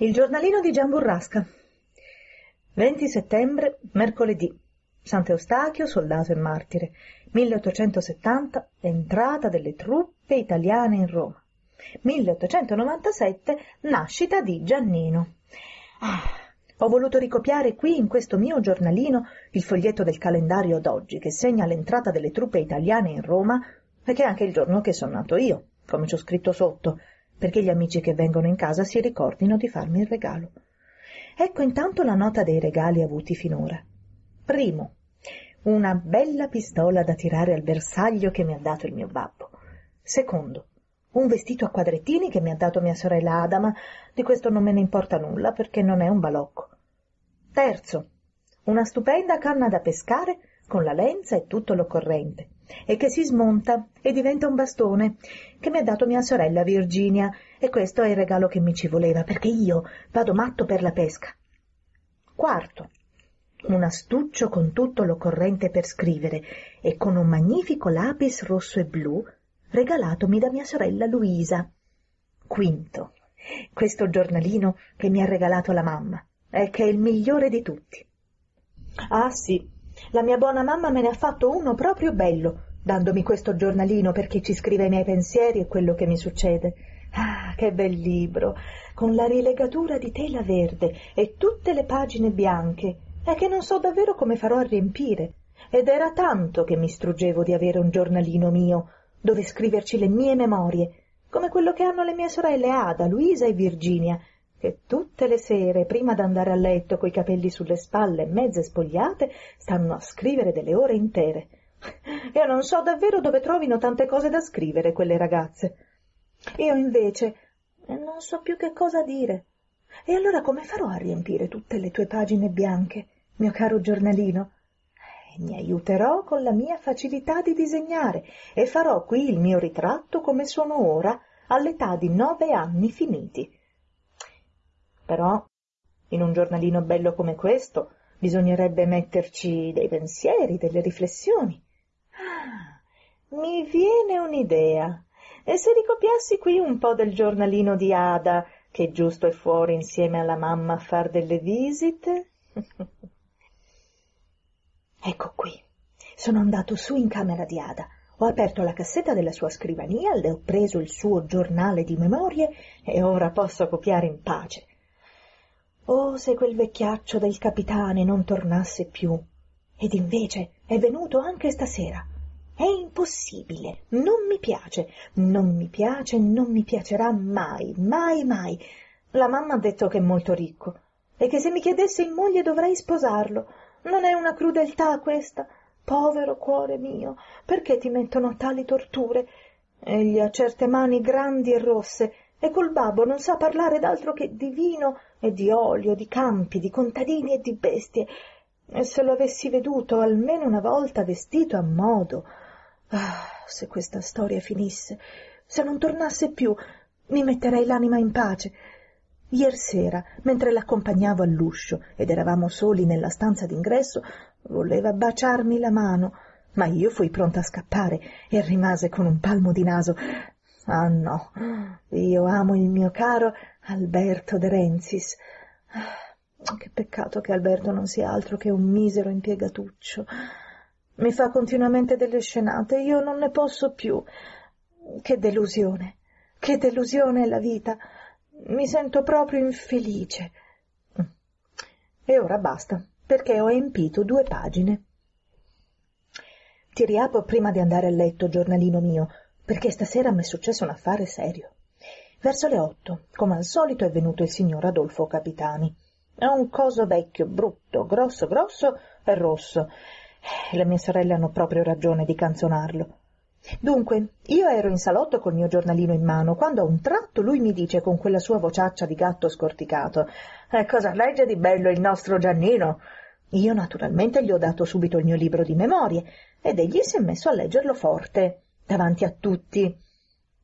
Il giornalino di Gian Burrasca. 20 settembre, mercoledì. Sant'Eustachio, soldato e martire. 1870, entrata delle truppe italiane in Roma. 1897, nascita di Giannino. Ah, ho voluto ricopiare qui in questo mio giornalino il foglietto del calendario d'oggi che segna l'entrata delle truppe italiane in Roma e che è anche il giorno che sono nato io, come ci ho scritto sotto, perché gli amici che vengono in casa si ricordino di farmi il regalo. Ecco intanto la nota dei regali avuti finora. Primo, una bella pistola da tirare al bersaglio che mi ha dato il mio babbo. Secondo, un vestito a quadrettini che mi ha dato mia sorella Ada, ma di questo non me ne importa nulla perché non è un balocco. Terzo, una stupenda canna da pescare con la lenza e tutto l'occorrente e che si smonta e diventa un bastone che mi ha dato mia sorella Virginia e questo è il regalo che mi ci voleva perché io vado matto per la pesca. Quarto, un astuccio con tutto l'occorrente per scrivere e con un magnifico lapis rosso e blu regalatomi da mia sorella Luisa. Quinto, questo giornalino che mi ha regalato la mamma e che è il migliore di tutti. Ah sì, la mia buona mamma me ne ha fatto uno proprio bello, dandomi questo giornalino perché ci scrive i miei pensieri e quello che mi succede. Ah, che bel libro, con la rilegatura di tela verde e tutte le pagine bianche, e che non so davvero come farò a riempire. Ed era tanto che mi struggevo di avere un giornalino mio, dove scriverci le mie memorie, come quello che hanno le mie sorelle Ada, Luisa e Virginia, che tutte le sere, prima d'andare a letto coi capelli sulle spalle mezze spogliate, stanno a scrivere delle ore intere. Io non so davvero dove trovino tante cose da scrivere quelle ragazze. Io invece non so più che cosa dire. E allora come farò a riempire tutte le tue pagine bianche, mio caro giornalino? Eh, mi aiuterò con la mia facilità di disegnare e farò qui il mio ritratto come sono ora, all'età di nove anni finiti. Però in un giornalino bello come questo bisognerebbe metterci dei pensieri, delle riflessioni. Mi viene un'idea. E se ricopiassi qui un po' del giornalino di Ada, che giusto è fuori insieme alla mamma a far delle visite? ecco qui. Sono andato su in camera di Ada. Ho aperto la cassetta della sua scrivania, le ho preso il suo giornale di memorie e ora posso copiare in pace. Oh, se quel vecchiaccio del capitane non tornasse più. Ed invece è venuto anche stasera. È impossibile. Non mi piace. Non mi piace, non mi piacerà mai, mai, mai. La mamma ha detto che è molto ricco e che se mi chiedesse in moglie dovrei sposarlo. Non è una crudeltà questa? Povero cuore mio, perché ti mettono tali torture? Egli ha certe mani grandi e rosse e col babbo non sa parlare d'altro che di vino e di olio, di campi, di contadini e di bestie. E se lo avessi veduto almeno una volta vestito a modo. Ah, se questa storia finisse, se non tornasse più, mi metterei l'anima in pace. Ier sera, mentre l'accompagnavo all'uscio ed eravamo soli nella stanza d'ingresso, voleva baciarmi la mano, ma io fui pronta a scappare e rimase con un palmo di naso Ah no, io amo il mio caro Alberto De Renzis. Ah, che peccato che Alberto non sia altro che un misero impiegatuccio. Mi fa continuamente delle scenate, io non ne posso più. Che delusione, che delusione è la vita. Mi sento proprio infelice. E ora basta, perché ho empito due pagine. Ti riapro prima di andare a letto, giornalino mio, perché stasera m'è successo un affare serio. Verso le otto, come al solito, è venuto il signor Adolfo Capitani. È un coso vecchio, brutto, grosso, grosso e rosso. Le mie sorelle hanno proprio ragione di canzonarlo. Dunque, io ero in salotto col mio giornalino in mano, quando a un tratto lui mi dice con quella sua vociaccia di gatto scorticato «E cosa legge di bello il nostro Giannino?» Io naturalmente gli ho dato subito il mio libro di memorie ed egli si è messo a leggerlo forte davanti a tutti.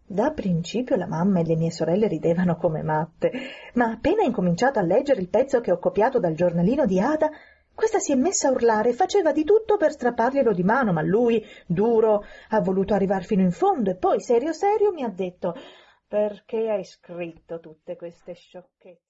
Da principio la mamma e le mie sorelle ridevano come matte, ma appena incominciato a leggere il pezzo che ho copiato dal giornalino di Ada, questa si è messa a urlare e faceva di tutto per strapparglielo di mano, ma lui, duro, ha voluto arrivar fino in fondo e poi, serio serio, mi ha detto «Perché hai scritto tutte queste sciocchezze?»